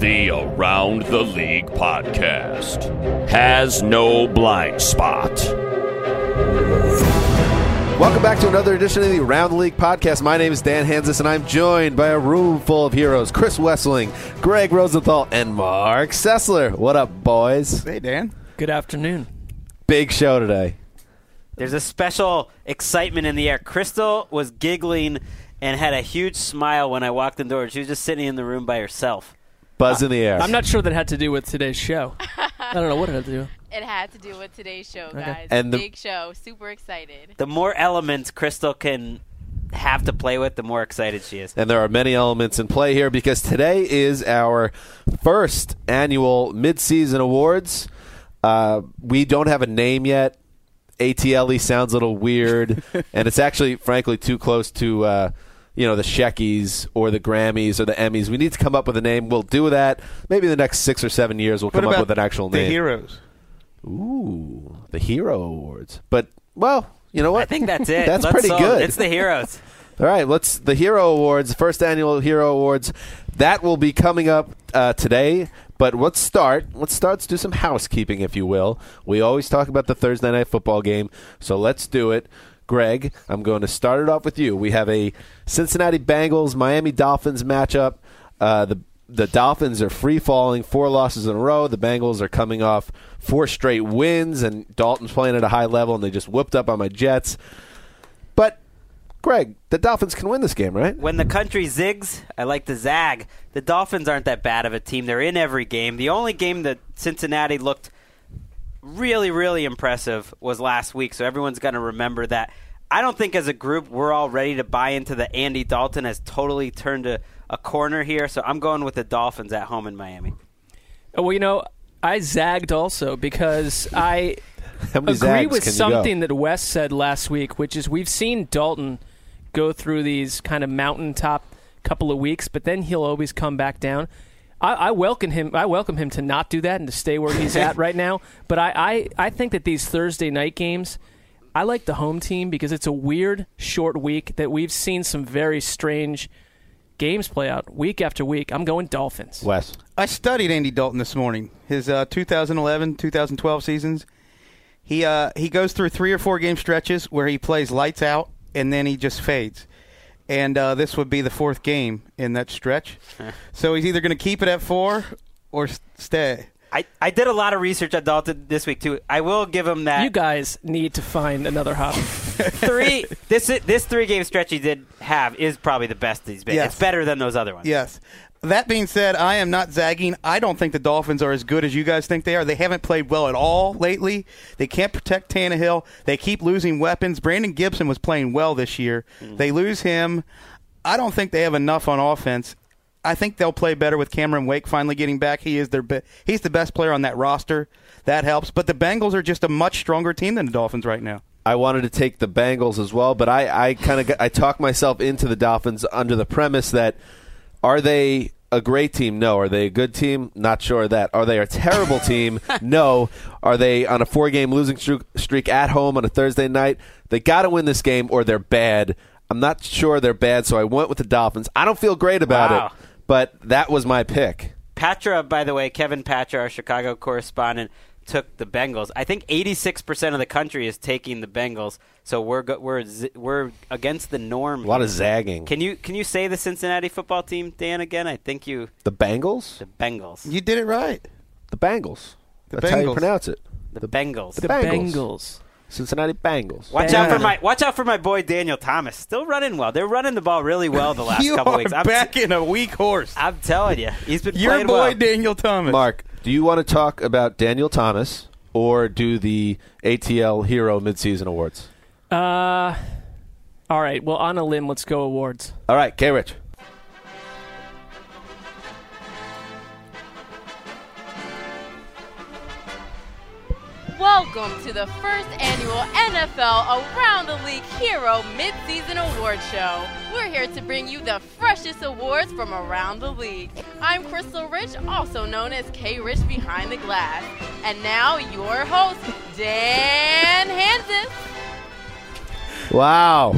The Around the League podcast has no blind spot. Welcome back to another edition of the Around the League podcast. My name is Dan Hanzus, and I'm joined by a room full of heroes Chris Wesseling, Greg Rosenthal, and Mark Sessler. What up, boys? Hey, Dan. Good afternoon. Big show today. There's a special excitement in the air. Crystal was giggling and had a huge smile when I walked in the door. She was just sitting in the room by herself. Buzz in the air. I'm not sure that had to do with today's show. I don't know what it had to do. It had to do with today's show, guys. And the- Big show. Super excited. The more elements Crystal can have to play with, the more excited she is. And there are many elements in play here because today is our first annual midseason awards. Uh, we don't have a name yet. ATLE E sounds a little weird, and it's actually, frankly, too close to uh, you know the Sheckies or the Grammys or the Emmys. We need to come up with a name. We'll do that. Maybe in the next six or seven years, we'll What come up with an actual the name. The heroes? Ooh, the Hero Awards. But well, you know what? I think that's it. That's Let's pretty solve good. It's the heroes. All right, let's the Hero Awards, the first annual Hero Awards. That will be coming up uh, today. But let's start. Let's start. Let's do some housekeeping, if you will. We always talk about the Thursday night football game, so let's do it. Greg, I'm going to start it off with you. We have a Cincinnati Bengals Miami Dolphins matchup. Uh, the the Dolphins are free falling, four losses in a row. The Bengals are coming off four straight wins, and Dalton's playing at a high level, and they just whooped up on my Jets. But Greg, the Dolphins can win this game, right? When the country zigs, I like to zag. The Dolphins aren't that bad of a team. They're in every game. The only game that Cincinnati looked really, really impressive was last week, so everyone's going to remember that. I don't think as a group we're all ready to buy into the Andy Dalton has totally turned a, a corner here, so I'm going with the Dolphins at home in Miami. Oh, well, you know, I zagged also because I agree with something that Wes said last week, which is we've seen Dalton go through these kind of mountaintop couple of weeks, but then he'll always come back down. I, I welcome him. I welcome him to not do that and to stay where he's at right now. But I, I, I think that these Thursday night games, I like the home team because it's a weird short week that we've seen some very strange games play out week after week. I'm going Dolphins. Wes. I studied Andy Dalton this morning. His uh, 2011, 2012 seasons. He uh, he goes through three or four game stretches where he plays lights out and then he just fades. And uh, this would be the fourth game in that stretch. so he's either going to keep it at four or s- stay. I, I did a lot of research on Dalton this week too. I will give him that. You guys need to find another hobby. three this this three game stretch he did have is probably the best he's been. Yes. It's better than those other ones. Yes. That being said, I am not zagging. I don't think the Dolphins are as good as you guys think they are. They haven't played well at all lately. They can't protect Tannehill. They keep losing weapons. Brandon Gibson was playing well this year. Mm. They lose him. I don't think they have enough on offense. I think they'll play better with Cameron Wake finally getting back. He is their be- he's the best player on that roster. That helps. But the Bengals are just a much stronger team than the Dolphins right now. I wanted to take the Bengals as well, but I, I kind of I talked myself into the Dolphins under the premise that are they a great team? No. Are they a good team? Not sure of that. Are they a terrible team? No. Are they on a four-game losing streak at home on a Thursday night? They got to win this game, or they're bad. I'm not sure they're bad, so I went with the Dolphins. I don't feel great about Wow. it, but that was my pick. Patra, by the way, Kevin Patra, our Chicago correspondent, took the Bengals. I think 86% of the country is taking the Bengals, so we're go- we're z- we're against the norm. A lot of zagging. Can you can you say the Cincinnati football team, Dan? Again, I think you the Bengals? the Bengals. You did it right. The Bengals. The That's how you Bengals. pronounce it. The Bengals. The The Bengals. Bengals. Cincinnati Bengals. Watch out for my watch out for my boy Daniel Thomas. Still running well. They're running the ball really well the last you couple are weeks. I'm, back in a weak horse. I'm telling you, he's been playing. Your playing boy well. Daniel Thomas. Mark, do you want to talk about Daniel Thomas or do the ATL Hero Midseason Awards? Uh, all right. Well, on a limb, let's go awards. All right, K. Rich. Welcome to the first annual NFL Around the League Hero Midseason Award Show. We're here to bring you the freshest awards from around the league. I'm Crystal Rich, also known as K Rich Behind the Glass. And now your host, Dan Hansen. Wow.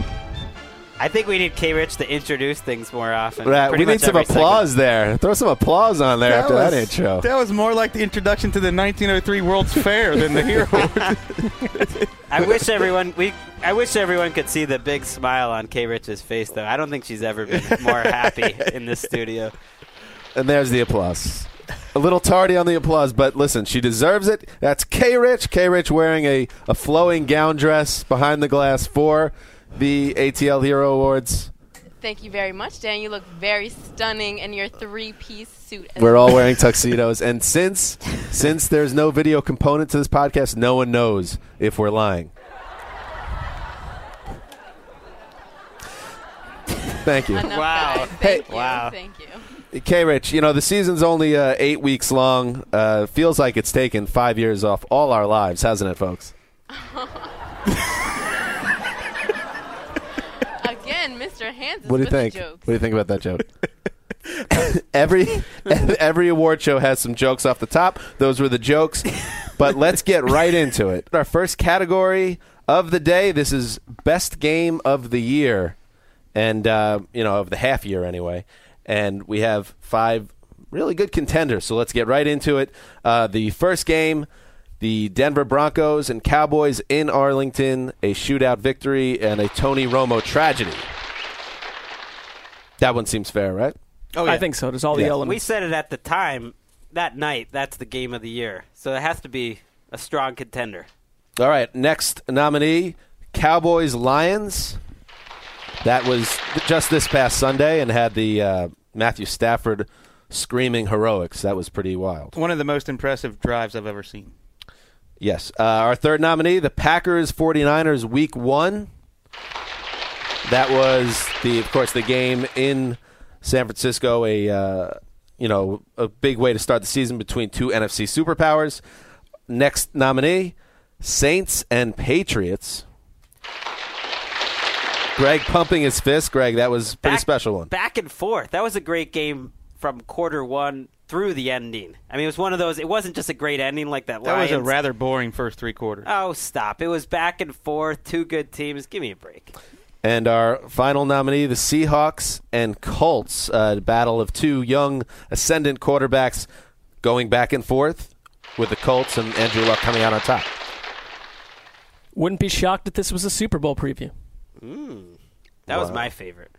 I think we need K Rich to introduce things more often. Right, we need some every segment. applause there. Throw some applause on there after that intro. that was more like the introduction to the 1903 World's Fair than the hero. I wish everyone we I wish everyone could see the big smile on K Rich's face though. I don't think she's ever been more happy in this studio. And there's the applause. A little tardy on the applause, but listen, she deserves it. That's K Rich. K Rich wearing a, a flowing gown dress behind the glass for the ATL Hero Awards. Thank you very much, Dan. You look very stunning in your three piece suit. We're all wearing tuxedos, and since since there's no video component to this podcast, no one knows if we're lying. Thank you. Enough Wow. guys. Hey- Thank you. Wow. Thank you. K Rich, you know, the season's only uh, eight weeks long. Uh, feels like it's taken five years off all our lives, hasn't it, folks? Again, Mr. Hansen. What do you with think? The What do you think about that joke? every every award show has some jokes off the top. Those were the jokes. But let's get right into it. Our first category of the day. This is best game of the year, and uh, you know of the half year anyway. And we have five really good contenders. So let's get right into it. Uh, the first game. The Denver Broncos and Cowboys in Arlington, a shootout victory and a Tony Romo tragedy. That one seems fair, right? oh, I think so. There's all the elements. We said it at the time that night. That's the game of the year. So it has to be a strong contender. All right, next nominee Cowboys Lions. That was just this past Sunday and had the uh, Matthew Stafford screaming heroics. That was pretty wild. One of the most impressive drives I've ever seen. Yes. Uh, our third nominee, the Packers 49ers Week 1. That was the, of course, the game in San Francisco. A uh, you know a big way to start the season between two NFC superpowers. Next nominee, Saints and Patriots. Greg pumping his fist. Greg, that was a pretty Back- special one. Back and forth. That was a great game from quarter one through the ending. I mean, it was one of those. It wasn't just a great ending like that. That was a rather boring first three quarters. Oh, stop! It was back and forth. Two good teams. Give me a break. And our final nominee, the Seahawks and Colts, uh, battle of two young ascendant quarterbacks going back and forth with the Colts and Andrew Luck coming out on top. Wouldn't be shocked if this was a Super Bowl preview. That was my favorite.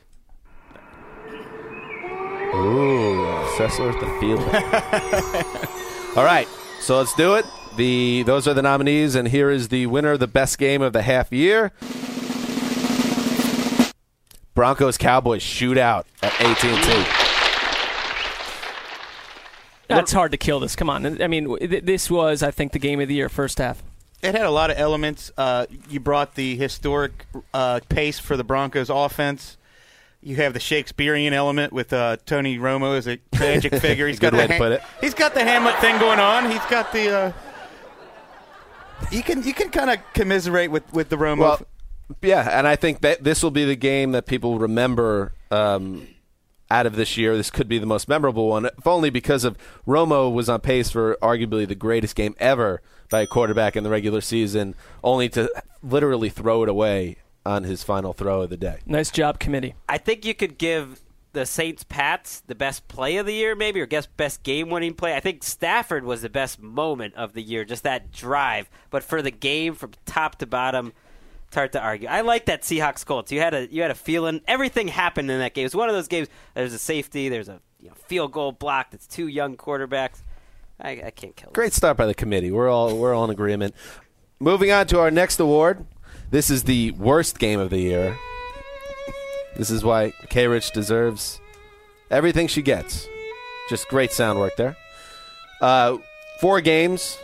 Ooh, Cecil with the feeling. All right, so let's do it. The those are the nominees, and here is the winner of the best game of the half year. Broncos Cowboys shootout at AT and T. That's hard to kill this. Come on. I mean, th- this was, I think, the game of the year first half. It had a lot of elements. Uh, you brought the historic uh, pace for the Broncos offense. You have the Shakespearean element with uh, Tony Romo as a tragic figure. He's Good got way the to put it. He's got the Hamlet thing going on. He's got the. Uh, you can you can kind of commiserate with, with the Romo. Well, yeah, and I think that this will be the game that people remember um, out of this year. This could be the most memorable one, if only because of Romo was on pace for arguably the greatest game ever by a quarterback in the regular season, only to literally throw it away on his final throw of the day. Nice job, committee. I think you could give the Saints Pats the best play of the year, maybe, or guess best game winning play. I think Stafford was the best moment of the year, just that drive. But for the game from top to bottom, it's hard to argue. I like that Seahawks Colts. You had a you had a feeling everything happened in that game. It was one of those games. There's a safety. There's a you know, field goal blocked. It's two young quarterbacks. I, I can't kill. it. Great start by the committee. We're all we're all in agreement. Moving on to our next award. This is the worst game of the year. This is why K. Rich deserves everything she gets. Just great sound work there. Uh, four games,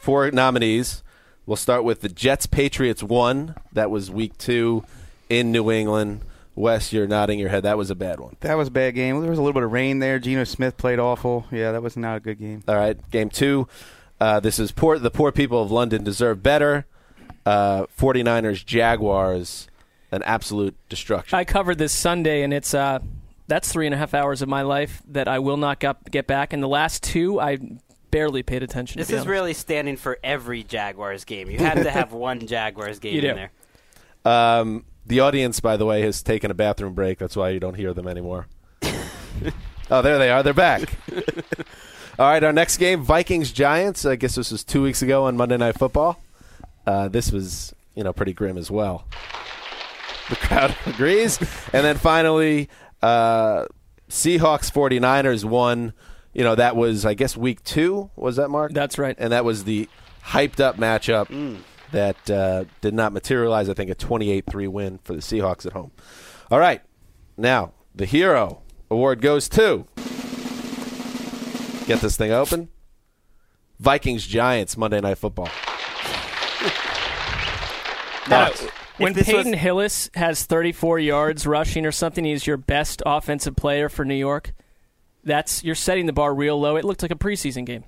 four nominees. We'll start with the Jets Patriots one. That was week two in New England. Wes, you're nodding your head. That was a bad one. That was a bad game. There was a little bit of rain there. Geno Smith played awful. Yeah, that was not a good game. All right, game two. Uh, this is poor. The poor people of London deserve better. Uh, 49ers Jaguars, an absolute destruction. I covered this Sunday, and it's uh, that's three and a half hours of my life that I will not get, get back. And the last two, I barely paid attention. This to be is honest. really standing for every Jaguars game. You had to have one Jaguars game in there. Um, the audience, by the way, has taken a bathroom break. That's why you don't hear them anymore. oh, there they are. They're back. All right, our next game, Vikings Giants. I guess this was two weeks ago on Monday Night Football. Uh, this was, you know, pretty grim as well. The crowd agrees. And then finally, uh, Seahawks 49ers won. You know, that was, I guess, week two. Was that, Mark? That's right. And that was the hyped up matchup that uh, did not materialize. I think a 28 3 win for the Seahawks at home. All right. Now, the hero award goes to. Get this thing open. Vikings Giants Monday Night Football. Now, when this was- Hillis has 34 yards rushing or something, he's your best offensive player for New York. That's you're setting the bar real low. It looked like a preseason game.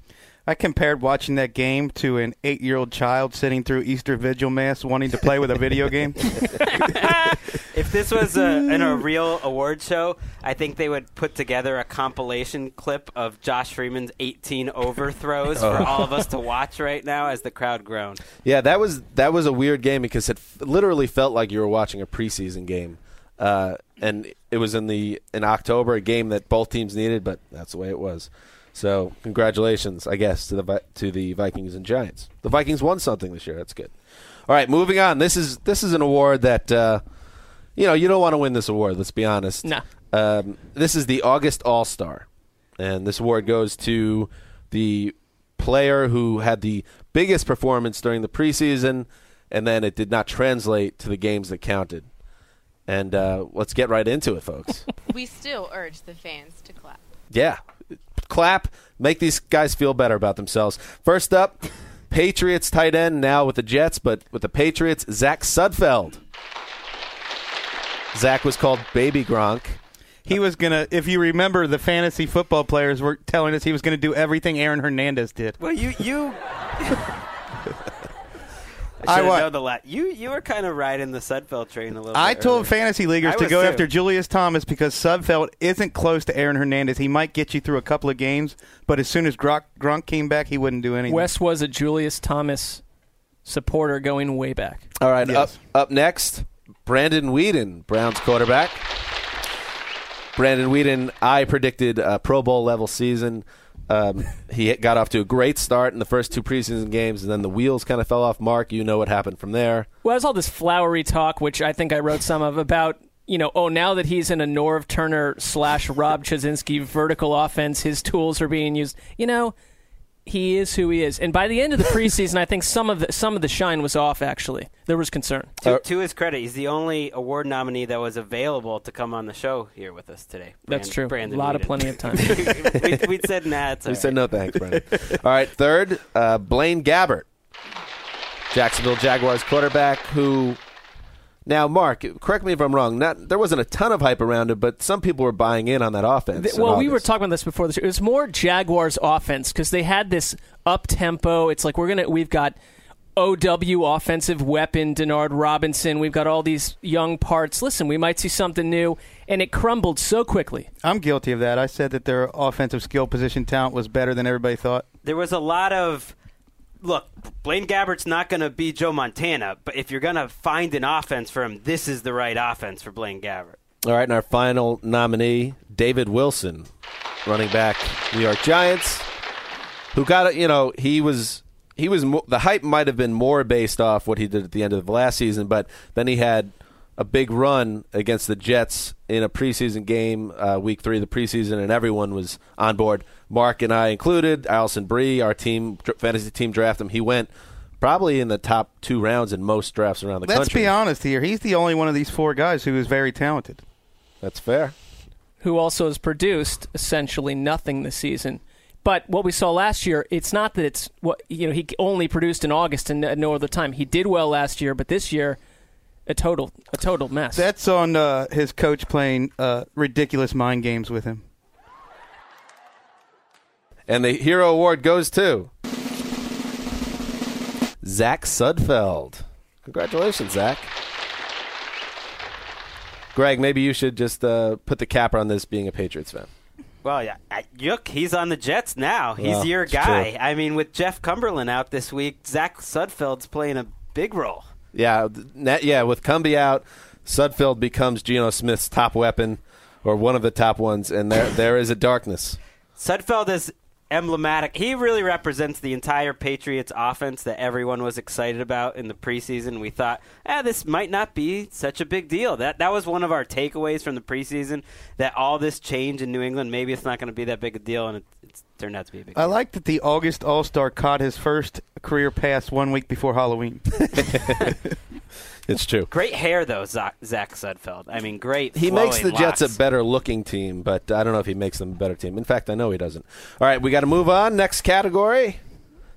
I compared watching that game to an eight-year-old child sitting through Easter Vigil Mass wanting to play with a video game. If this was a, in a real award show, I think they would put together a compilation clip of Josh Freeman's 18 overthrows for oh. all of us to watch right now as the crowd groaned. Yeah, that was that was a weird game because it f- literally felt like you were watching a preseason game, uh, and it was in the in October, a game that both teams needed, but that's the way it was. So, congratulations, I guess, to the to the Vikings and Giants. The Vikings won something this year. That's good. All right, moving on. This is this is an award that uh, you know you don't want to win this award. Let's be honest. No. Um, this is the August All Star, and this award goes to the player who had the biggest performance during the preseason, and then it did not translate to the games that counted. And uh, let's get right into it, folks. We still urge the fans to clap. yeah, clap, make these guys feel better about themselves. First up, Patriots tight end now with the Jets, but with the Patriots, Zach Sudfeld. Zach was called Baby Gronk. He was gonna. If you remember, the fantasy football players were telling us he was gonna do everything Aaron Hernandez did. Well, you you. I I should know the la- you you were kind of riding the Sudfeld train a little. I bit told earlier. fantasy leaguers I to go too. after Julius Thomas because Sudfeld isn't close to Aaron Hernandez. He might get you through a couple of games, but as soon as Gronk, Gronk came back, he wouldn't do anything. Wes was a Julius Thomas supporter going way back. All right, Yes. up up next, Brandon Weeden, Browns quarterback. Brandon Weeden, I predicted a Pro Bowl level season. Um, he got off to a great start in the first two preseason games, and then the wheels kind of fell off. Mark, you know what happened from there. Well, there's all this flowery talk, which I think I wrote some of about. You know, oh, now that he's in a Norv Turner slash Rob Chudzinski vertical offense, his tools are being used. You know, he is who he is. And by the end of the preseason, I think some of the, some of the shine was off. Actually, there was concern. To, to his credit, he's the only award nominee that was available to come on the show here with us today. That's true. Brandon a lot of plenty of time. we, we said nah. It's We all said no thanks, Brandon. All right, third, uh, Blaine Gabbert, Jacksonville Jaguars quarterback, who. Now, Mark, correct me if I'm wrong. Not there wasn't a ton of hype around it, but some people were buying in on that offense. Th- in well, we were talking about this before the show. It was more Jaguars offense because they had this up tempo. It's like we're gonna we've got OW offensive weapon, Denard Robinson. We've got all these young parts. Listen, we might see something new, and it crumbled so quickly. I'm guilty of that. I said that their offensive skill position talent was better than everybody thought. There was a lot of look. Blaine Gabbert's not going to be Joe Montana, but if you're going to find an offense for him, this is the right offense for Blaine Gabbert. All right, and our final nominee, David Wilson, running back, New York Giants, who got it. You know, he was he was mo- the hype might have been more based off what he did at the end of the last season, but then he had a big run against the Jets in a preseason game, uh, week three of the preseason, and everyone was on board. Mark and I included. Allison Bree, our team fantasy team, draft him. He went probably in the top two rounds in most drafts around the country. Let's be honest here. He's the only one of these four guys who is very talented. That's fair. who also has produced essentially nothing this season. But what we saw last year, it's not that it's what you know he only produced in August and at no other time. He did well last year, but this year, a total a total mess. That's on uh, his coach playing uh, ridiculous mind games with him. And the Hero Award goes to Zach Sudfeld. Congratulations, Zach. Greg, maybe you should just uh, put the capper on this being a Patriots fan. Well, yeah, Yuk, he's on the Jets now. He's Well, your guy. true. I mean, with Jeff Cumberland out this week, Zach Sudfeld's playing a big role. Yeah, yeah. With Cumby out, Sudfeld becomes Geno Smith's top weapon, or one of the top ones, and there there is a darkness. Sudfeld is emblematic. He really represents the entire Patriots offense that everyone was excited about in the preseason. We thought, ah, this might not be such a big deal. That that was one of our takeaways from the preseason. That all this change in New England, maybe it's not going to be that big a deal, and it, it's turned out to be a big. I deal. like that the August All Star caught his first career pass one week before Halloween. It's true. Great hair though, Zach, Zach Sudfeld. I mean, great. He makes the flowing Jets a better looking team, but I don't know if he makes them a better team. In fact, I know he doesn't. All right, we got to move on. Next category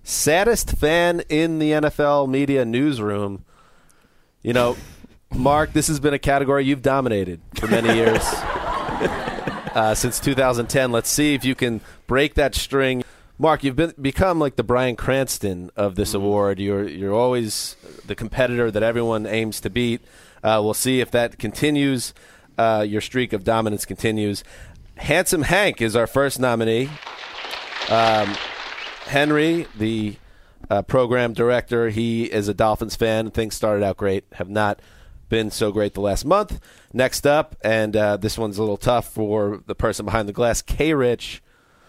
saddest fan in the NFL media newsroom. You know, Mark, this has been a category you've dominated for many years. uh, since 2010. Let's see if you can break that string. Mark, you've been become like the Bryan Cranston of this award. You're you're always the competitor that everyone aims to beat. Uh, we'll see if that continues. Uh, your streak of dominance continues. Handsome Hank is our first nominee. Um, Henry, the uh, program director, he is a Dolphins fan. Things started out great, have not been so great the last month. Next up, and uh, this one's a little tough for the person behind the glass, K. Rich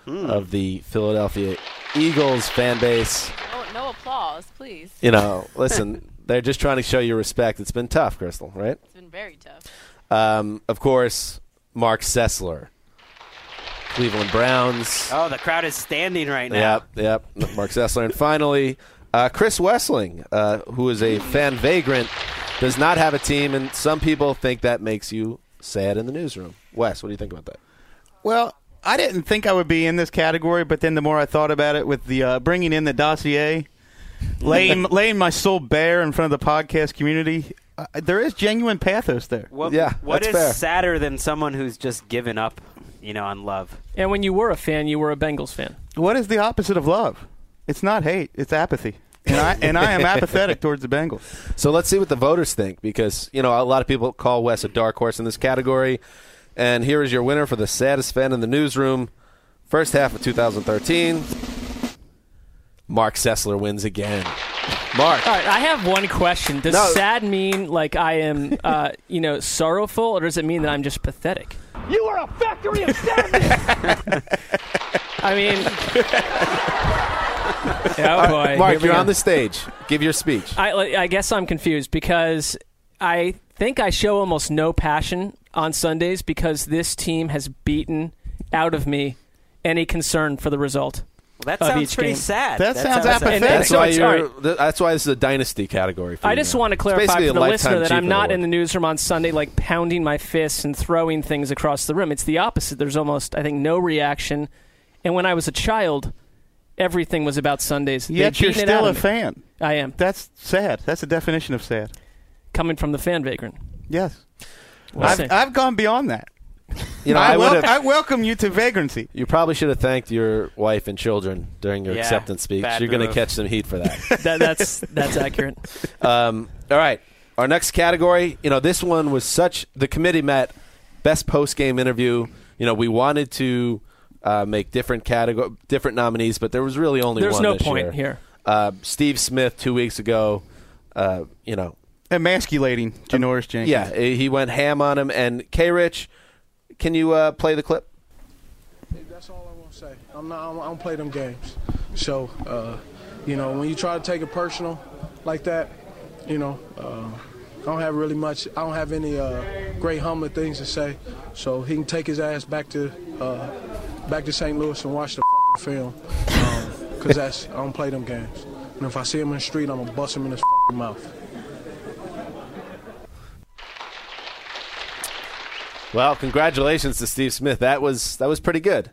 of the Philadelphia Eagles fan base. No, no applause, please. You know, listen, they're just trying to show you respect. It's been tough, Crystal, right? It's been very tough. Um, of course, Mark Sessler, Cleveland Browns. Oh, the crowd is standing right now. Yep, yep. Mark Sessler. And finally, uh, Chris Wesseling, uh, who is a fan vagrant, does not have a team, and some people think that makes you sad in the newsroom. Wes, what do you think about that? Well, I didn't think I would be in this category, but then the more I thought about it, with the uh, bringing in the dossier, laying laying my soul bare in front of the podcast community, uh, there is genuine pathos there. What, Yeah, what that's is fair. sadder than someone who's just given up, you know, on love? and when you were a fan, you were a Bengals fan. What is the opposite of love? It's not hate; it's apathy. And I and I am apathetic towards the Bengals. So let's see what the voters think, because you know a lot of people call Wes a dark horse in this category. And here is your winner for the saddest fan in the newsroom, first half of 2013. Mark Sessler wins again. Mark, All right, I have one question. Does No. sad mean like I am, uh, you know, sorrowful, or does it mean that I'm just pathetic? You are a factory of sadness. I mean, oh boy, Mark, Here you're go. on the stage. Give your speech. I, I guess I'm confused because I think I show almost no passion on Sundays because this team has beaten out of me any concern for the result. Well, that Of sounds each pretty game. sad. That sounds sad. apathetic. That's why it's- you're. all right. th- That's why this is a dynasty category. For I you just now. want to clarify basically for the listener that I'm not award. in the newsroom on Sunday like pounding my fists and throwing things across the room. It's the opposite. There's almost, I think, no reaction. And when I was a child, everything was about Sundays. They'd Yet you're beaten it out still a fan. I am That's sad. That's the definition of sad. coming from the fan vagrant. Yes, We'll. I've, I've gone beyond that. You know, I, I, wel- I welcome you to vagrancy. You probably should have thanked your wife and children during your Yeah, acceptance speech. You're going to catch some heat for that. That, that's that's accurate. Um, all right. Our next category, you know, this one was such the committee met best post game interview. You know, we wanted to uh, make different category, different nominees, but there was really only There's one. There's no this point year. here. Uh, Steve Smith two weeks ago. Uh, you know, Emasculating Janoris Jenkins. yeah, he went ham on him. And K. Rich, can you uh, play the clip? That's all I want to say. I'm not. I don't, play them games. So, uh, you know, when you try to take it personal like that, you know, uh, I don't have really much. I don't have any uh, great humbling things to say. So he can take his ass back to uh, back to St. Louis and watch the fucking film. Because that's I don't play them games. And if I see him in the street, I'm gonna bust him in his mouth. Well, congratulations to Steve Smith. That was that was pretty good.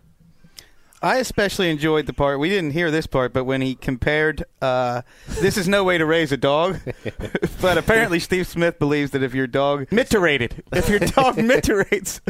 I especially enjoyed the part. We didn't hear this part, but when he compared, uh, this is no way to raise a dog. but apparently, Steve Smith believes that if your dog miterated, if your dog miterates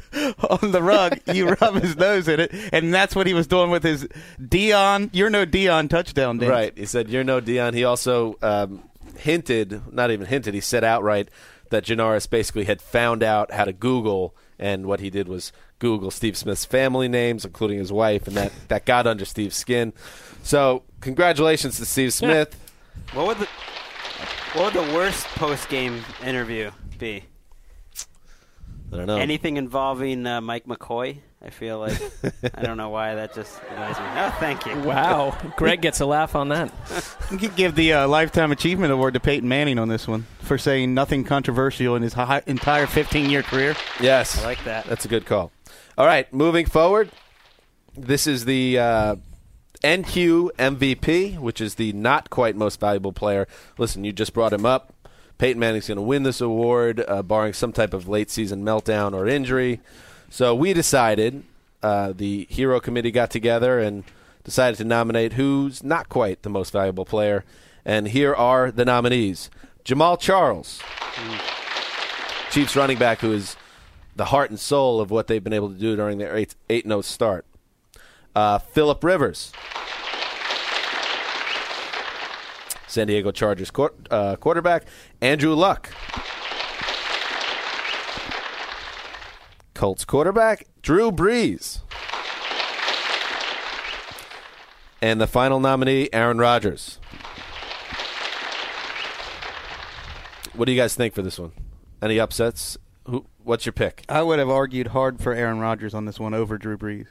on the rug, you rub his nose in it, and that's what he was doing with his Deion. You're no Deion touchdown dance. Right. He said, You're no Deion. He also um, hinted, not even hinted, he said outright that Janoris basically had found out how to Google, and what he did was Google Steve Smith's family names, including his wife, and that, that got under Steve's skin. So, congratulations to Steve Smith. What would the what would the worst post game interview be? I don't know. Anything involving uh, Mike McCoy? I feel like I don't know why that just reminds me. Oh, thank you. Wow, Greg gets a laugh on that. You could give the uh, Lifetime Achievement Award to Peyton Manning on this one for saying nothing controversial in his hi- entire 15 year career. Yes. I like that. That's a good call. All right, moving forward, this is the uh, NQ MVP, which is the not quite most valuable player. Listen, you just brought him up. Peyton Manning's going to win this award, uh, barring some type of late season meltdown or injury. So we decided, uh, the Hero Committee got together and decided to nominate who's not quite the most valuable player. And here are the nominees Jamaal Charles, Chiefs running back, who is the heart and soul of what they've been able to do during their 8 8 0 start. Uh, Philip Rivers, San Diego Chargers quar- uh, quarterback. Andrew Luck, Colts quarterback. Drew Brees. And the final nominee, Aaron Rodgers. What do you guys think for this one? Any upsets? Who? What's your pick? I would have argued hard for Aaron Rodgers on this one over Drew Brees.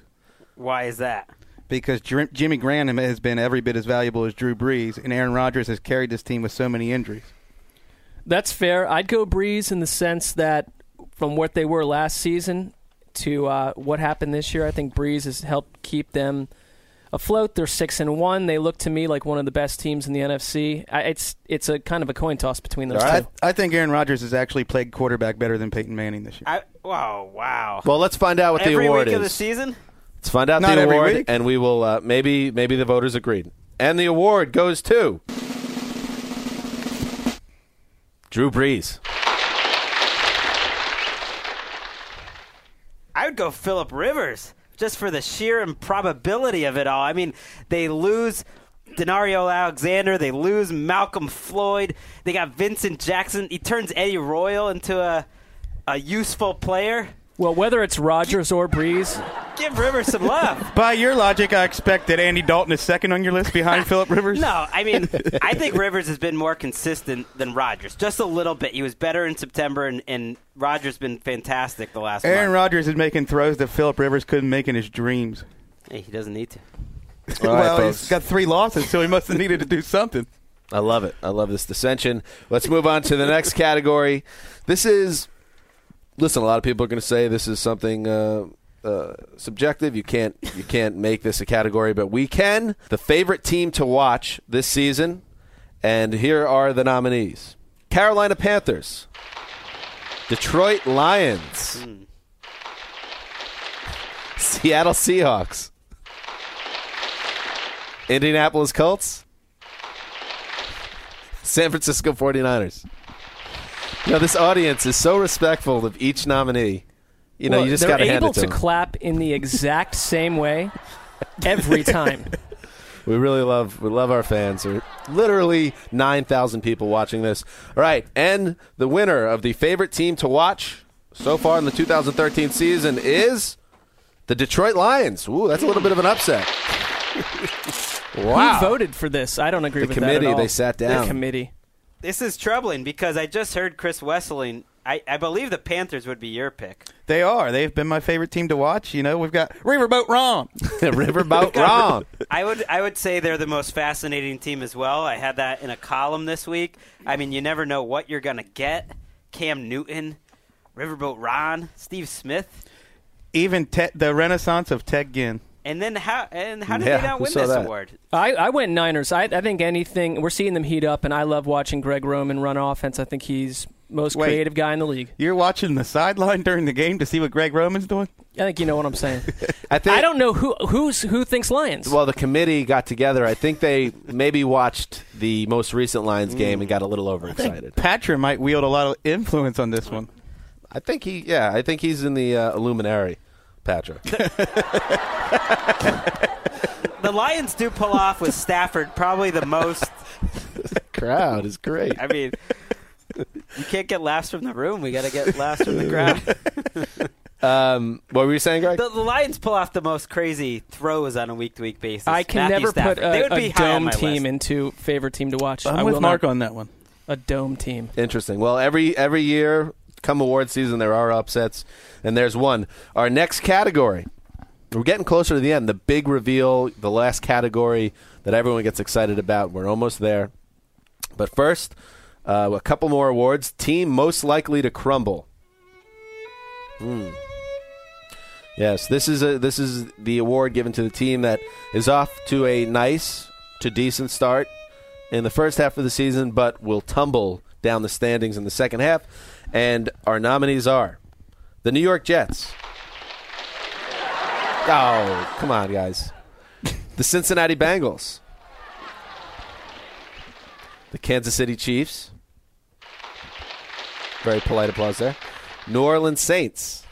Why is that? Because Jim- Jimmy Graham has been every bit as valuable as Drew Brees, and Aaron Rodgers has carried this team with so many injuries. That's fair. I'd go Brees in the sense that from what they were last season to uh, what happened this year, I think Brees has helped keep them afloat. They're six and one. They look to me like one of the best teams in the NFC. I, it's it's a kind of a coin toss between those I, two. I think Aaron Rodgers has actually played quarterback better than Peyton Manning this year. I, wow, wow. Well, let's find out what the Every award week is. of the season? Let's find out Not the award, week. and we will uh, maybe maybe the voters agreed. And the award goes to Drew Brees. I would go Philip Rivers just for the sheer improbability of it all. I mean, they lose Danario Alexander, they lose Malcolm Floyd, they got Vincent Jackson. He turns Eddie Royal into a a useful player. Well, whether it's Rodgers or Brees, Give Rivers some love. By your logic, I expect that Andy Dalton is second on your list behind Philip Rivers. No, I mean, I think Rivers has been more consistent than Rodgers, just a little bit. He was better in September, and, and Rodgers been fantastic the last. Aaron month. Rodgers is making throws that Philip Rivers couldn't make in his dreams. Hey, he doesn't need to. All right, well, folks. he's got three losses, so he must have needed to do something. I love it. I love this dissension. Let's move on to the next category. This is listen. A lot of people are going to say this is something uh, uh, subjective. You can't you can't make this a category, but we can. The favorite team to watch this season, and here are the nominees: Carolina Panthers, Detroit Lions, Seattle Seahawks, Indianapolis Colts. San Francisco 49ers. You know, this audience is so respectful of each nominee. you know, Well, you just got to hand it to, They're able to clap in the exact same way every time. We really love we love our fans. There are literally nine thousand people watching this. All right, and the winner of the favorite team to watch so far in the 2013 season is the Detroit Lions. Ooh, that's a little bit of an upset. wow. Who voted for this? I don't agree The with committee, that at all. they sat down. The committee. This is troubling because I just heard Chris Wesseling. I, I believe the Panthers would be your pick. They are. They've been my favorite team to watch. You know, we've got Riverboat Ron. Riverboat Ron. I would I would say they're the most fascinating team as well. I had that in a column this week. I mean, you never know what you're going to get. Cam Newton, Riverboat Ron, Steve Smith, Even Ted, the renaissance of Ted Ginn. And then how and how did Yeah, they not win this that? award? I, I went Niners. I, I think anything we're seeing them heat up, and I love watching Greg Roman run offense. I think he's most Wait. creative guy in the league. You're watching the sideline during the game to see what Greg Roman's doing? I think you know what I'm saying. I think I don't know who who's who thinks Lions. Well, the committee got together. I think they maybe watched the most recent Lions game and got a little overexcited. Patra might wield a lot of influence on this one. I think he, yeah, I think he's in the uh, Illuminary, Patrick. The Lions do pull off with Stafford probably the most. Crowd is great. I mean, you can't get laughs from the room. We got to get laughs from the crowd. Um, what were you saying, Greg? The, the Lions pull off the most crazy throws on a week to week basis. I can Matthew never Stafford. put they a, would be a dome team list. into favorite team to watch. I'm I with will Mark not. on that one. a dome team. Interesting. Well, every every year, come award season, there are upsets, and there's one. Our next category. We're getting closer to the end. The big reveal, the last category that everyone gets excited about. We're almost there. But first, uh, a couple more awards. Team most likely to crumble. Hmm. Yes, this is a this is the award given to the team that is off to a nice to decent start in the first half of the season, but will tumble down the standings in the second half. And our nominees are the New York Jets. Oh, come on, guys. The Cincinnati Bengals. The Kansas City Chiefs. Very polite applause there. New Orleans Saints.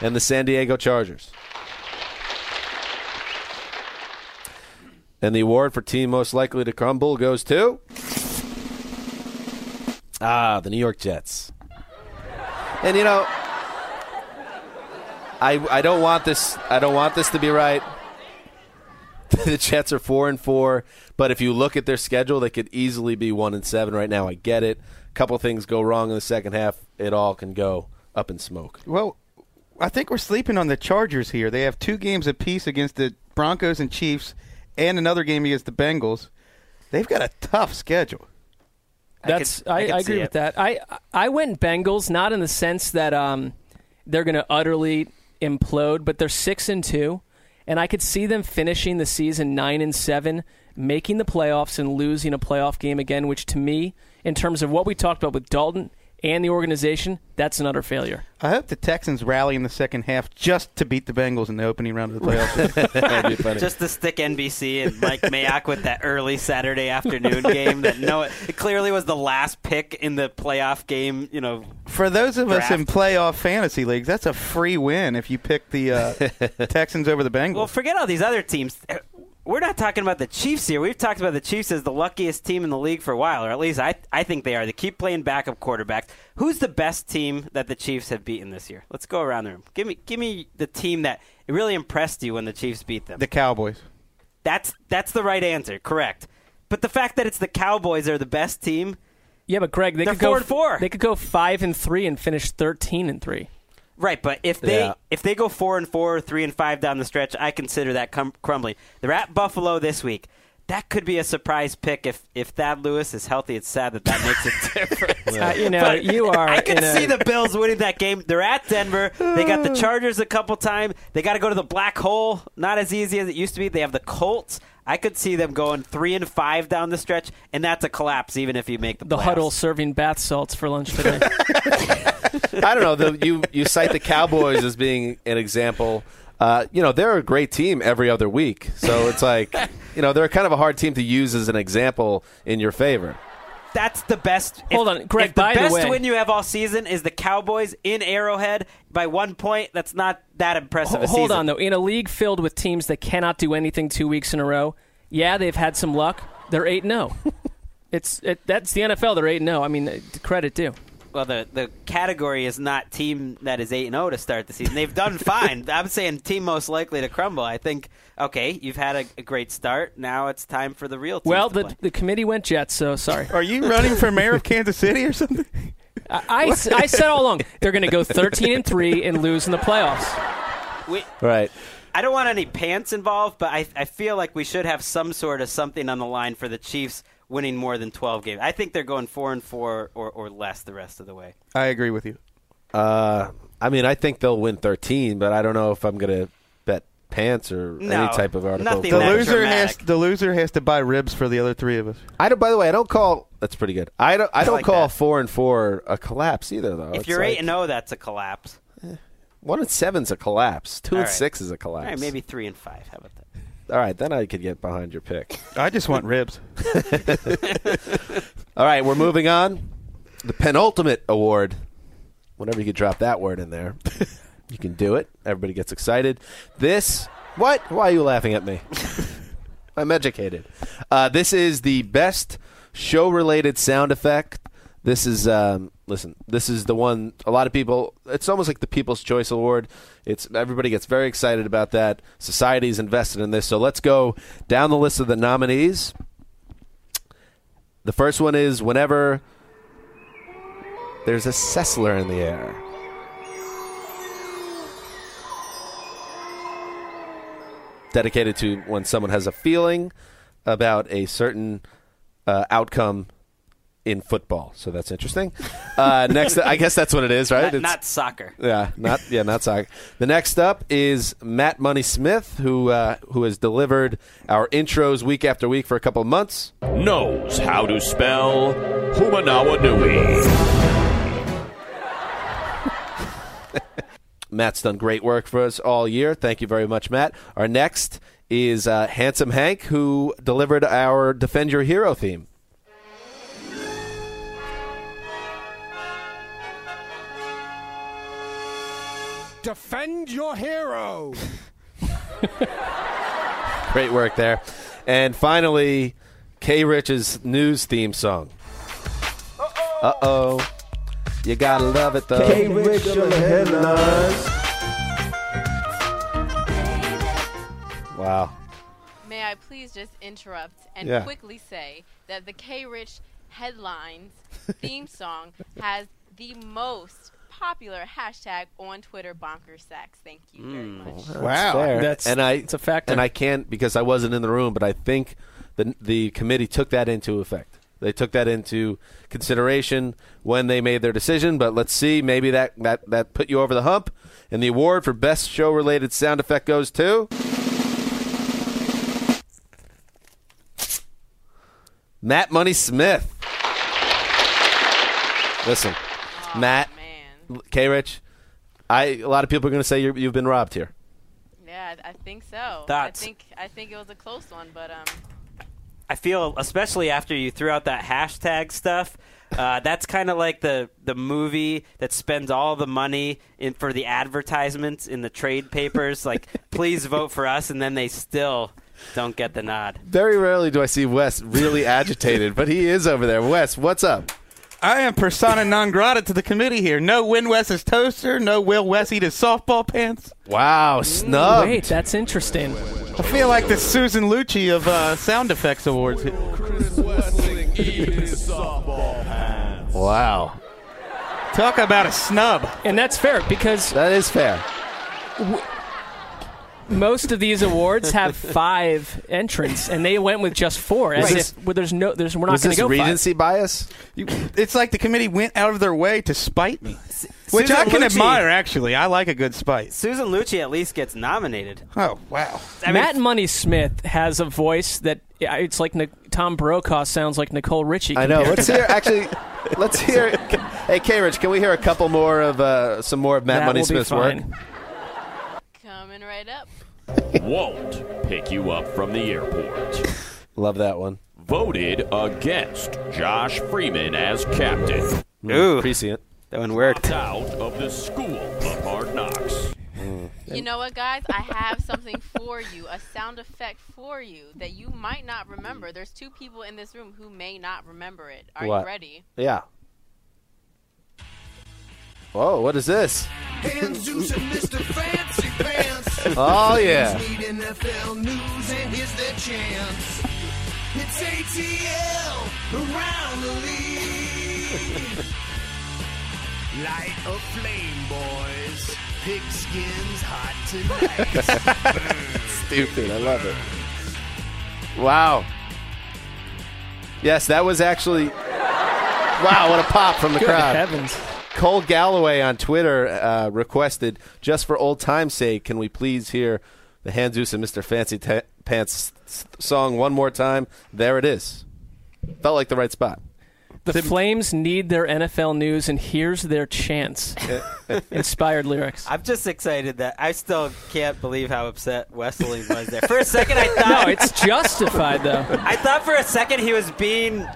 And the San Diego Chargers. And the award for team most likely to crumble goes to Ah, the New York Jets. And you know, I I don't want this I don't want this to be right. the Jets are 4 and 4, but if you look at their schedule, they could easily be 1 and 7 right now. I get it. A couple things go wrong in the second half, it all can go up in smoke. Well, I think we're sleeping on the Chargers here. They have two games apiece against the Broncos and Chiefs, and another game against the Bengals. They've got a tough schedule. That's could- I, I I, agree with that. I I went Bengals not in the sense that um they're going to utterly implode, but they're six and two, and I could see them finishing the season nine and seven, making the playoffs and losing a playoff game again. Which to me, in terms of what we talked about with Dalton and the organization, that's an utter failure. I hope the Texans rally in the second half just to beat the Bengals in the opening round of the playoffs. That'd be funny. Just to stick NBC and Mike Mayock with that early Saturday afternoon game that no, it clearly was the last pick in the playoff game. You know, For those of us in playoff fantasy leagues, that's a free win if you pick the uh, Texans over the Bengals. well, forget all these other teams. We're not talking about the Chiefs here. We've talked about the Chiefs as the luckiest team in the league for a while, or at least I, I think they are. They keep playing backup quarterbacks. Who's the best team that the Chiefs have beaten this year? Let's go around the room. Give me, give me the team that really impressed you when the Chiefs beat them. the Cowboys. That's that's the right answer. Correct. But the fact that it's the Cowboys are the best team, Yeah, but Greg, they could go four and four. They could go five and three and finish thirteen and three. Right? But if they Yeah. if they go four and four, three and five down the stretch, I consider that cum- crumbling. They're at Buffalo this week. That could be a surprise pick if if Thad Lewis is healthy. It's sad that that makes a difference. Uh, you know, But you are. I can in a- see the Bills winning that game. They're at Denver. They got the Chargers a couple times. They got to go to the black hole. Not as easy as it used to be. They have the Colts. I could see them going three and five down the stretch, and that's a collapse even if you make the the playoffs. huddle serving bath salts for lunch today. I don't know. The, you you cite the Cowboys as being an example. Uh, you know they're a great team every other week, so it's like you know they're kind of a hard team to use as an example in your favor. that's the best. Hold if, on, Greg, If the by the best way- win you have all season is the Cowboys in Arrowhead by one point, that's not that impressive. Ho- a hold season. on though. In a league filled with teams that cannot do anything two weeks in a row, yeah, they've had some luck. They're eight zero. It's it, that's the NFL. They're eight zero. I mean, uh, credit due. Well, the the category is not team that is eight and zero to start the season. They've done fine. I'm saying team most likely to crumble. I think. Okay, you've had a, a great start. Now it's time for the real. Teams Well, the play. the committee went Jets, so sorry. Are you running for mayor of Kansas City or something? I I said all along they're going to go thirteen and three and lose in the playoffs. We, Right. I don't want any pants involved, but I, I feel like we should have some sort of something on the line for the Chiefs winning more than 12 games. I think they're going 4 and 4 or, or less the rest of the way. I agree with you. Uh, I mean, I think they'll win 13, but I don't know if I'm going to bet pants or No, any type of article. nothing The that loser has the loser has to buy ribs for the other three of us. I don't. By the way, I don't call. That's pretty good. I don't. I don't like call that. four and four a collapse either, though. if It's you're like, 8 and 0, that's a collapse. one and seven's a collapse. Two All and right. six is a collapse. right, maybe 3 and 5. How about that? All right, then I could get behind your pick. I just want ribs. All right, we're moving on. The penultimate award. Whenever you could drop that word in there, you can do it. Everybody gets excited. This. What? Why are you laughing at me? I'm educated. Uh, this is the best show-related sound effect. This is um, listen. This is the one. A lot of people. It's almost like the People's Choice Award. It's everybody gets very excited about that. Society's invested in this. So let's go down the list of the nominees. The first one is whenever there's a Sessler in the air. Dedicated to when someone has a feeling about a certain uh, outcome in football. So that's interesting. Uh, next, I guess that's what it is, right? Not, It's- not soccer. yeah, not yeah, not soccer. The next up is Matt Money Smith, who uh, who has delivered our intros week after week for a couple of months. Knows how to spell Humanawa Nui. Matt's done great work for us all year. Thank you very much, Matt. Our next is uh, Handsome Hank, who delivered our Defend Your Hero theme. Defend your hero. Great work there. And finally, K Rich's news theme song. Uh oh. You gotta love it though. K Rich on the headlines. Wow. May I please just interrupt and Yeah. quickly say that the K Rich headlines theme song has the most popular hashtag on Twitter, bonkers sex. Thank you very mm. much. Wow. Fair. That's- and I it's a factor. And I can't because I wasn't in the room, but I think the the committee took that into effect. They took that into consideration when they made their decision. But let's see, maybe that that that put you over the hump. And the award for best show related sound effect goes to Matt Money Smith. Listen, Matt Man. K. Rich. I a lot of people are going to say you're, you've been robbed here. Yeah, I I think so. That's- I think I think it was a close one, but um, I feel, especially after you threw out that hashtag stuff, uh, that's kind of like the the movie that spends all the money in for the advertisements in the trade papers. like, please vote for us, and then they still don't get the nod. Very rarely do I see Wes really agitated, but he is over there. Wes, what's up? I am persona non grata to the committee here. No Win Wes's toaster. No Will Wes eat his softball pants. Wow, snubbed. Wait, that's interesting. I feel like the Susan Lucci of uh, sound effects awards. Wow, Talk about a snub. And that's fair because that is fair. Most of these awards have five entrants, and they went with just four. As Right. if well, there's no, there's we're not going this to go five. regency bias? You- It's like the committee went out of their way to spite me, which Susan I can Lucci- admire. Actually, I like a good spite. Susan Lucci at least gets nominated. Oh wow! I mean, Matt Money Smith has a voice that it's like Nic- Tom Brokaw sounds like Nicole Richie. I know. Let's to- hear. Actually, let's hear. Hey, K. Rich, can we hear a couple more of uh, some more of Matt that Money Smith's work? coming right up. Won't pick you up from the airport. Love that one. voted against Josh Freeman as captain. Hmm, Ooh, Prescient. that one worked. Dropped out of the school of hard knocks. Hmm. You know what, guys? I have something for you, a sound effect for you that you might not remember. There's two people in this room who may not remember it. Are What? you ready? Yeah. Whoa, what is this? Hanzus and Mr. Fancy Pants. Oh, yeah. Need NFL news and here's their chance. It's ATL around the league. Light a flame, boys. Pigskins hot tonight. Stupid. I love it. Wow. Yes, that was actually. Wow, what a pop from the Good crowd. heavens. Cole Galloway on Twitter uh, requested, just for old time's sake, can we please hear the Hanzus and Mr. Fancy Ta- Pants song one more time? There it is. Felt like the right spot. The Flames need their NFL news, and here's their chance. Inspired lyrics. I'm just excited that I still can't believe how upset Wesley was there. For a second, I thought No, it's justified though. I thought for a second he was being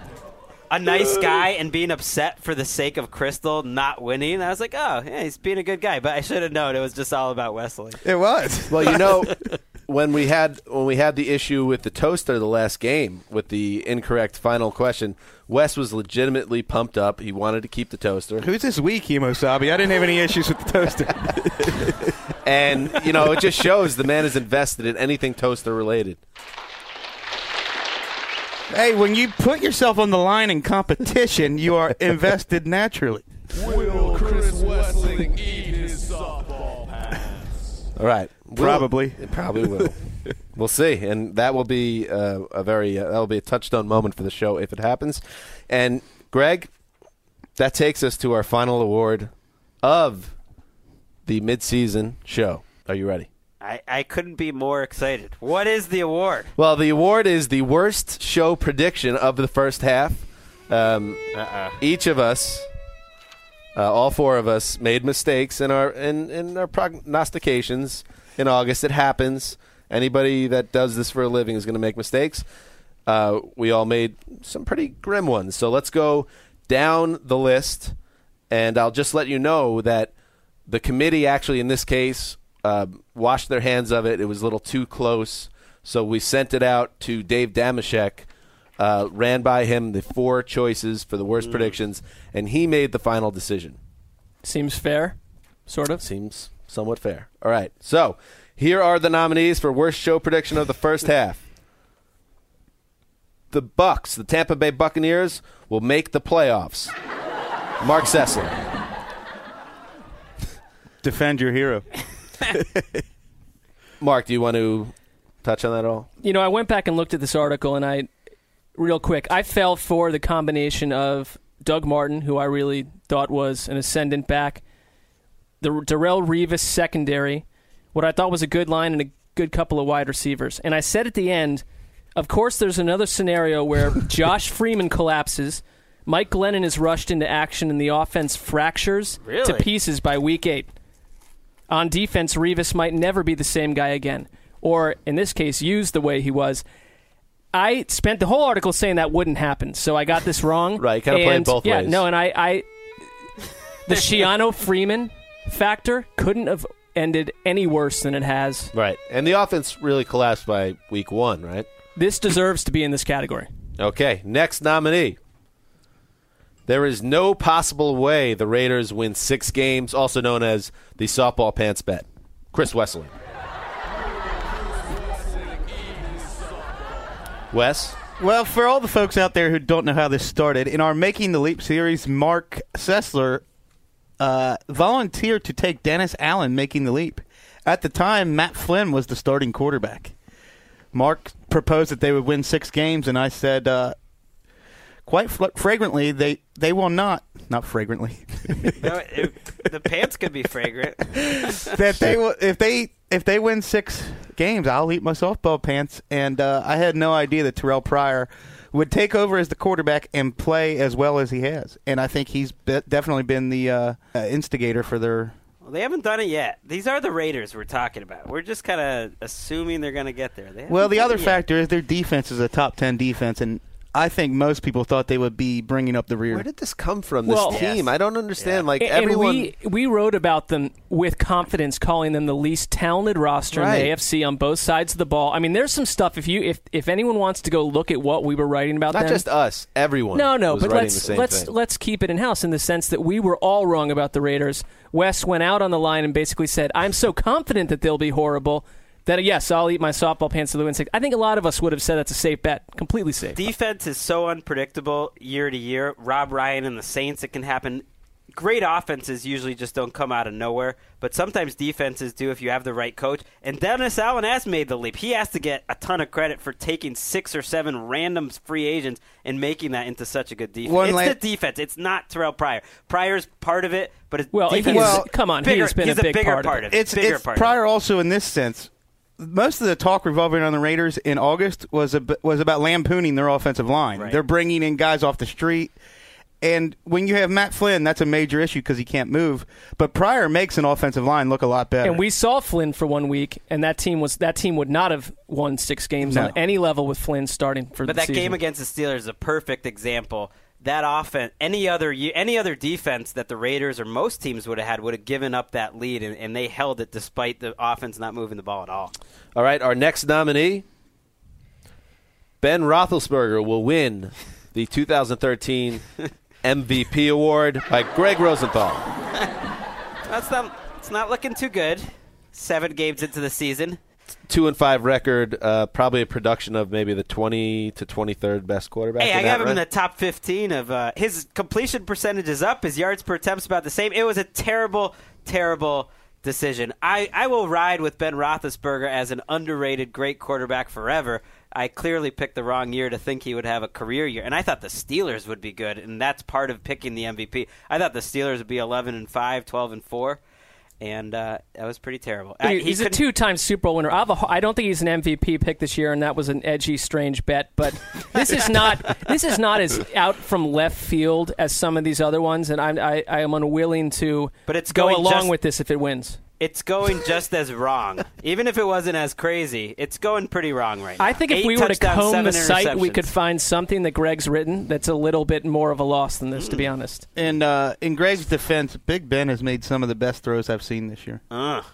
a nice guy and being upset for the sake of Crystal not winning. I was like, oh, yeah, he's being a good guy. But I should have known it was just all about Wesley. It was. Well, you know, when we had when we had the issue with the toaster the last game with the incorrect final question, Wes was legitimately pumped up. He wanted to keep the toaster. Who's this week, Emosabi? I didn't have any issues with the toaster. And, you know, it just shows the man is invested in anything toaster related. Hey, when you put yourself on the line in competition, you are invested naturally. Will Chris Wesseling eat his softball pass? All right. Will- Probably. It probably will. we'll see, and that will be uh, a very uh, that will be a touchstone moment for the show if it happens. And Greg, that takes us to our final award of the midseason show. Are you ready? I, I couldn't be more excited. What is the award? Well, the award is the worst show prediction of the first half. Um, Uh-uh. each of us, uh, all four of us, made mistakes in our in, in our prognostications in August. It happens. Anybody that does this for a living is going to make mistakes. Uh, we all made some pretty grim ones. So let's go down the list, and I'll just let you know that the committee actually, in this case, uh, washed their hands of it. It was a little too close, so we sent it out to Dave Dameshek. Uh, ran by him the four choices for the worst predictions, and he made the final decision. Seems fair, sort of. Seems somewhat fair. All right, so here are the nominees for worst show prediction of the first half. The Bucks, the Tampa Bay Buccaneers, will make the playoffs. Marc Sessler. Defend your hero. Marc, do you want to touch on that at all? You know, I went back and looked at this article, and I, real quick, I fell for the combination of Doug Martin, who I really thought was an ascendant back, the Darrelle Revis secondary, what I thought was a good line, and a good couple of wide receivers. And I said at the end, of course, there's another scenario where Josh Freeman collapses. Mike Glennon is rushed into action and the offense fractures to pieces by week eight. On defense, Revis might never be the same guy again, or in this case, used the way he was. I spent the whole article saying that wouldn't happen, so I got this wrong. Right, kinda played And, both yeah, ways. no, and I, I the Schiano Freeman factor couldn't have ended any worse than it has. Right, and the offense really collapsed by week one, right? This deserves to be in this category. Okay, next nominee. There is no possible way the Raiders win six games, also known as the softball pants bet. Chris Wesseling. Wes? Well, for all the folks out there who don't know how this started, in our Making the Leap series, Marc Sessler uh, volunteered to take Dennis Allen making the leap. At the time, Matt Flynn was the starting quarterback. Marc proposed that they would win six games, and I said, uh, quite fl- fragrantly, they, they will not. Not fragrantly. No, it, the pants could be fragrant. that they will if they if they win six games, I'll eat my softball pants. And uh, I had no idea that Terrelle Pryor would take over as the quarterback and play as well as he has. And I think he's be- definitely been the uh, uh, instigator for their. Well, they haven't done it yet. These are the Raiders we're talking about. We're just kind of assuming they're going to get there. Well, the other factor is their defense is a top ten defense, and I think most people thought they would be bringing up the rear. Where did this come from? This Well- team, I don't understand. Like And- everyone, And we, we wrote about them with confidence, calling them the least talented roster Right. in the AFC on both sides of the ball. I mean, there's some stuff. If you if if anyone wants to go look at what we were writing about, not them, just us, everyone. No, no, was but let's let's thing. let's keep it in house in the sense that we were all wrong about the Raiders. Wes went out on the line and basically said, "I'm so confident that they'll be horrible." That yes, I'll eat my softball pants to the wind. I think a lot of us would have said that's a safe bet, completely safe. Defense is so unpredictable year to year. Rob Ryan and the Saints, it can happen. Great offenses usually just don't come out of nowhere, but sometimes defenses do if you have the right coach. And Dennis Allen has made the leap. He has to get a ton of credit for taking six or seven random free agents and making that into such a good defense. One it's la- the defense. It's not Terrelle Pryor. Pryor's part of it, but it's Well, defense he's- is come on, he bigger, has been a he's big bigger part of it. it. It's, bigger it's part of it. Pryor also in this sense. Most of the talk revolving on the Raiders in August was ab- was about lampooning their offensive line. Right. They're bringing in guys off the street, and when you have Matt Flynn, that's a major issue because he can't move. But Pryor makes an offensive line look a lot better. And we saw Flynn for one week, and that team was that team would not have won six games No. on any level with Flynn starting for But the that season. game against the Steelers is a perfect example. That offense, any other any other defense that the Raiders or most teams would have had would have given up that lead, and, and they held it despite the offense not moving the ball at all. All right, our next nominee, Ben Roethlisberger, will win the 2013 MVP award by Greg Rosenthal. That's not it's not looking too good. Seven games into the season. Two and five record, uh, probably a production of maybe the 20 to 23rd best quarterback. Hey, in I have him in the top 15 of uh, his completion percentage is up. His yards per attempt's about the same. It was a terrible, terrible decision. I, I will ride with Ben Roethlisberger as an underrated great quarterback forever. I clearly picked the wrong year to think he would have a career year, and I thought the Steelers would be good, and that's part of picking the MVP. I thought the Steelers would be 11 and 5, 12 and 4, and uh, that was pretty terrible. I- He- he he's a two-time Super Bowl winner. I, have a, I don't think he's an MVP pick this year, and that was an edgy, strange bet. But this is not this is not as out from left field as some of these other ones, and I'm, I, I am unwilling to But it's go going along just- with this if it wins. It's going just as wrong. Even if it wasn't as crazy, it's going pretty wrong right now. I think if Eight we were to comb the site, we could find something that Greg's written that's a little bit more of a loss than this, to be honest. And uh, in Greg's defense, Big Ben has made some of the best throws I've seen this year. Ugh.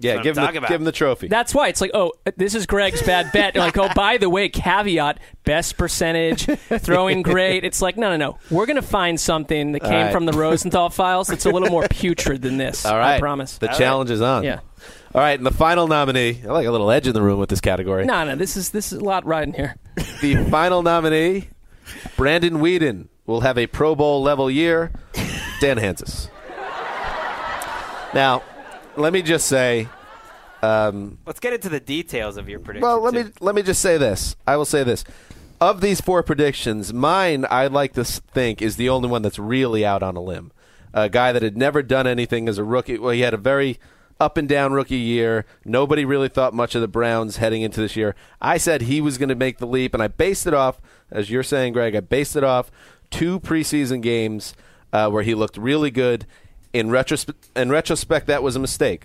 Yeah, give him, the, give him the trophy. That's why it's like, oh, this is Greg's bad bet. Like, oh, by the way, caveat, best percentage, throwing great. It's like, no, no, no. We're going to find something that came right. from the Rosenthal files that's a little more putrid than this. All right. I promise. The challenge is on. Yeah. All right, and the final nominee. I like a little edge in the room with this category. No, no, this is this is a lot riding here. The final nominee, Brandon Weeden, will have a Pro Bowl level year. Dan Hanzus. Now, let me just say. Um, Let's get into the details of your prediction. well, let too. me let me just say this. I will say this. Of these four predictions, mine I'd like to think is the only one that's really out on a limb. A guy that had never done anything as a rookie. Well, he had a very up and down rookie year. Nobody really thought much of the Browns heading into this year. I said he was going to make the leap, and I based it off, as you're saying, Greg. I based it off two preseason games uh, where he looked really good. In retrospect, in retrospect, that was a mistake.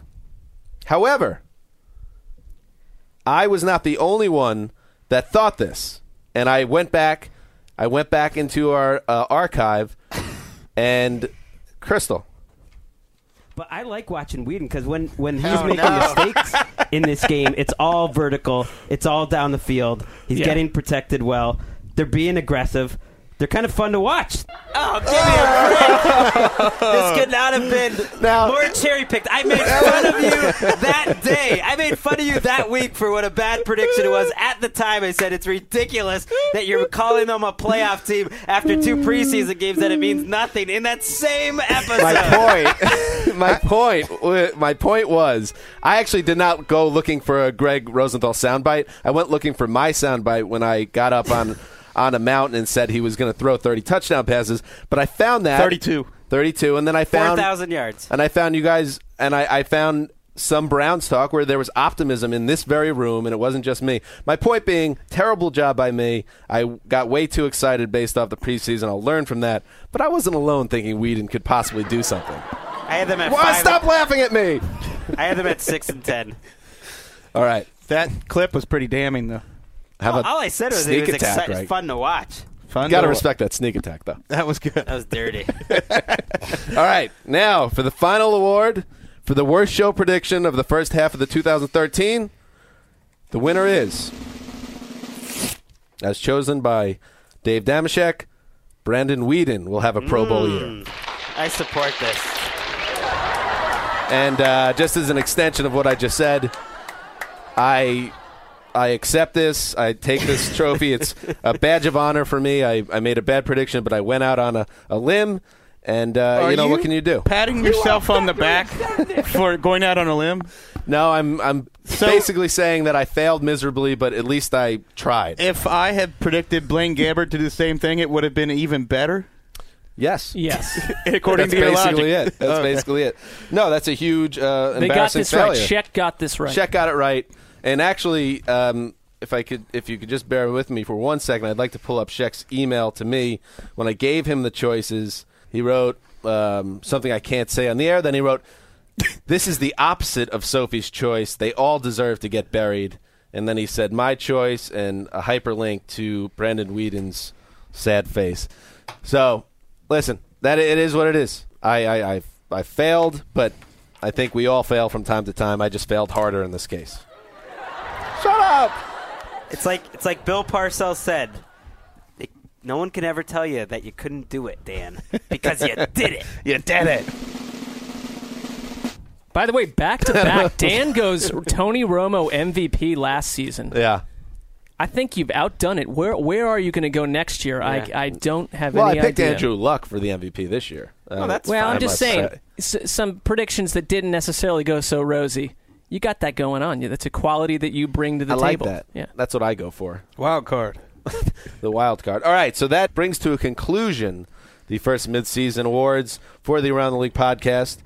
However, I was not the only one that thought this, and I went back. I went back into our uh, archive, and Crystal. But I like watching Weeden because when, when he's Oh, making no. mistakes in this game, it's all vertical. It's all down the field. He's Yeah. getting protected well. They're being aggressive. They're kind of fun to watch. Oh, give me a break. this could not have been Now- more cherry picked. I made fun of you that day. I made fun of you that week for what a bad prediction it was. At the time, I said it's ridiculous that you're calling them a playoff team after two preseason games that it means nothing. In that same episode. My point. my point. My point was, I actually did not go looking for a Greg Rosenthal soundbite. I went looking for my soundbite when I got up on on a mountain and said he was going to throw 30 touchdown passes. But I found that 32. 32, and then I found 4,000 yards. and I found you guys, and I, I found some Browns talk where there was optimism in this very room, and it wasn't just me. My point being, terrible job by me. I got way too excited based off the preseason. I'll learn from that, but I wasn't alone thinking Weeden could possibly do something. I had them at Why five. stop laughing at me? I had them at six and ten. All right. That clip was pretty damning, though. How about All I said was sneak it was attack, exci- right? fun to watch. Fun. Got to to- respect that sneak attack, though. That was good. That was dirty. All right, now for the final award for the worst show prediction of the first half of the 2013. The winner is, as chosen by Dave Dameshek, Brandon Weeden will have a Pro Bowl year. I support this. And uh, just as an extension of what I just said, I I accept this. I take this trophy. It's a badge of honor for me. I, I made a bad prediction, but I went out on a, a limb. And uh, you know what can you do? Patting yourself on the back for going out on a limb. No, I'm I'm So- basically saying that I failed miserably, but at least I tried. If I had predicted Blaine Gabbert to do the same thing, it would have been even better. Yes. Yes. According that's to your basically logic. it. That's Okay. basically it. No, that's a huge uh, They got this failure. right. Sheck got this right. Check got it right. And actually, um, if I could, if you could just bear with me for one second, I'd like to pull up Sheck's email to me when I gave him the choices. He wrote um, something I can't say on the air. Then he wrote, "This is the opposite of Sophie's choice. They all deserve to get buried." And then he said, "My choice," and a hyperlink to Brandon Weeden's sad face. So, listen, that it is what it is. I I, I, I failed, but I think we all fail from time to time. I just failed harder in this case. Shut up. It's like it's like Bill Parcells said. "It- No one can ever tell you that you couldn't do it, Dan, because you did it. You did it. By the way, back to back, Dan goes Tony Romo MVP last season. Yeah. I think you've outdone it. Where where are you going to go next year? Yeah. I, I don't have Well, I picked idea. Andrew Luck for the MVP this year. Uh, that's Well, I I'm just saying say. s- some predictions that didn't necessarily go so rosy. You got that going on. Yeah, that's a quality that you bring to the I like table. that. Yeah. That's what I go for. Wild card. the wild card. All right, so that brings to a conclusion the first midseason awards for the Around the League podcast.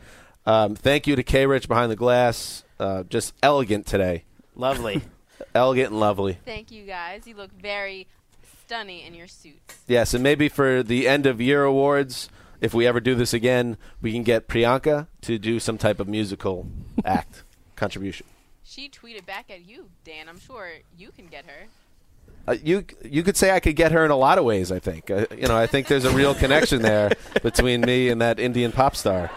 Um, thank you to K Rich behind the glass. Uh, just elegant today. Lovely. Elegant and lovely. Thank you guys. You look very stunning in your suits. Yes, and maybe for the end of year awards, if we ever do this again, we can get Priyanka to do some type of musical act contribution. She tweeted back at you, Dan. I'm sure you can get her. Uh, you you could say I could get her in a lot of ways. I think uh, you know I think there's a real connection there between me and that Indian pop star.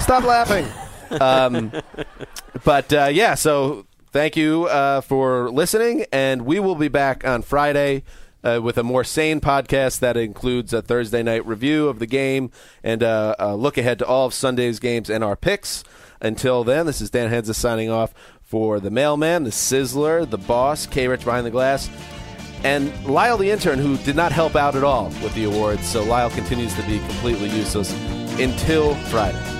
Stop laughing. Um, but uh, yeah, so thank you uh, for listening, and we will be back on Friday. Uh, with a more sane podcast that includes a Thursday night review of the game and uh, a look ahead to all of Sunday's games and our picks. Until then, this is Dan Hanzus signing off for the mailman, the sizzler, the boss, K Rich behind the glass, and Lyle the intern, who did not help out at all with the awards. So Lyle continues to be completely useless until Friday.